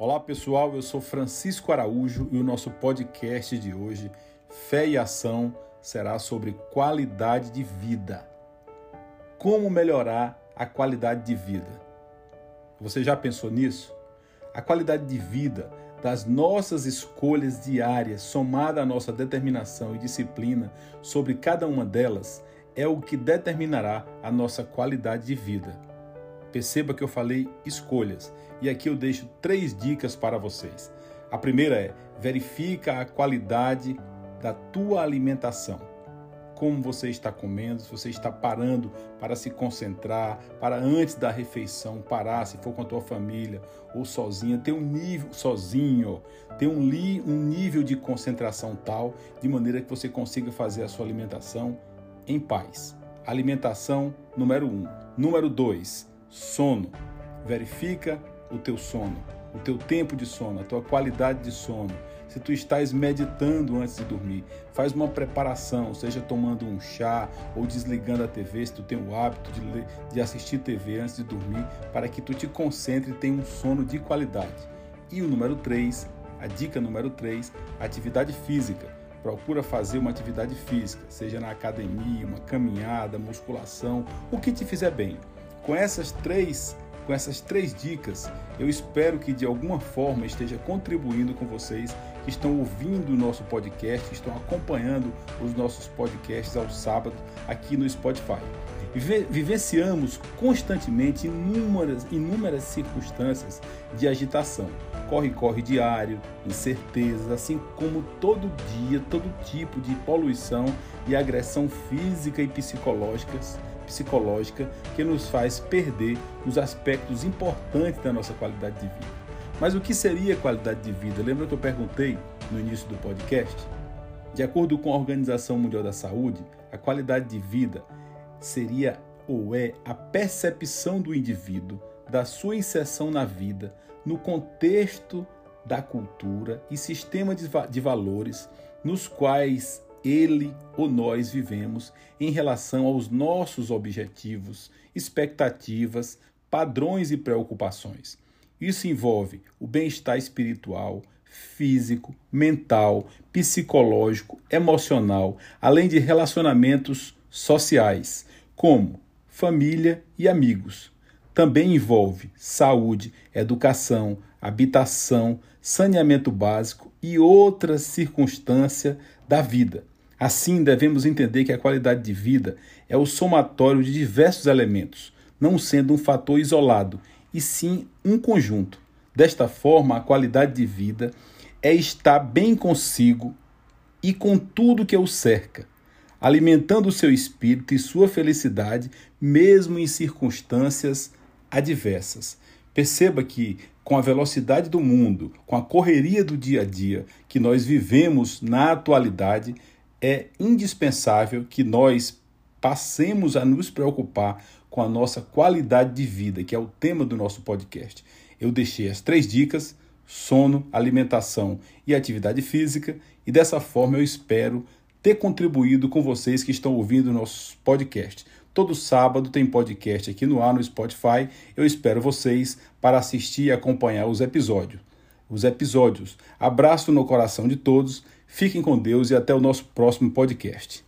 Olá pessoal, eu sou Francisco Araújo e o nosso podcast de hoje, Fé e Ação, será sobre qualidade de vida. Como melhorar a qualidade de vida? Você já pensou nisso? A qualidade de vida das nossas escolhas diárias, somada à nossa determinação e disciplina sobre cada uma delas, é o que determinará a nossa qualidade de vida. Perceba que eu falei escolhas e aqui eu deixo três dicas para vocês. A primeira é: verifica a qualidade da tua alimentação. Como você está comendo, se você está parando para se concentrar, para antes da refeição parar, se for com a tua família ou sozinha, ter um nível sozinho, ter um, li, um nível de concentração tal, de maneira que você consiga fazer a sua alimentação em paz. Alimentação número um. Número dois, sono. Verifica o teu sono, o teu tempo de sono, a tua qualidade de sono. Se tu estás meditando antes de dormir, faz uma preparação, seja tomando um chá ou desligando a TV, se tu tem o hábito de, ler, de assistir TV antes de dormir, para que tu te concentre e tenha um sono de qualidade. E o número 3, a dica número 3, atividade física. Procura fazer uma atividade física, seja na academia, uma caminhada, musculação, o que te fizer bem. Com essas três com essas três dicas, eu espero que de alguma forma esteja contribuindo com vocês que estão ouvindo o nosso podcast, estão acompanhando os nossos podcasts ao sábado aqui no Spotify. Vivenciamos constantemente inúmeras, inúmeras circunstâncias de agitação, corre-corre diário, incertezas, assim como todo dia, todo tipo de poluição e agressão física e psicológicas psicológica que nos faz perder os aspectos importantes da nossa qualidade de vida. Mas o que seria qualidade de vida? Lembra que eu perguntei no início do podcast? De acordo com a Organização Mundial da Saúde, a qualidade de vida seria ou é a percepção do indivíduo da sua inserção na vida no contexto da cultura e sistema de, valores nos quais ele ou nós vivemos em relação aos nossos objetivos, expectativas, padrões e preocupações. Isso envolve o bem-estar espiritual, físico, mental, psicológico, emocional, além de relacionamentos sociais, como família e amigos. Também envolve saúde, educação, habitação, saneamento básico e outras circunstâncias da vida. Assim, devemos entender que a qualidade de vida é o somatório de diversos elementos, não sendo um fator isolado, e sim um conjunto. Desta forma, a qualidade de vida é estar bem consigo e com tudo que o cerca, alimentando o seu espírito e sua felicidade, mesmo em circunstâncias adversas. Perceba que, com a velocidade do mundo, com a correria do dia a dia que nós vivemos na atualidade, é indispensável que nós passemos a nos preocupar com a nossa qualidade de vida, que é o tema do nosso podcast. Eu deixei as três dicas: sono, alimentação e atividade física, e dessa forma eu espero ter contribuído com vocês que estão ouvindo nossos podcasts. Todo sábado tem podcast aqui no ar no Spotify. Eu espero vocês para assistir e acompanhar os episódios. Os episódios. Abraço no coração de todos. Fiquem com Deus e até o nosso próximo podcast.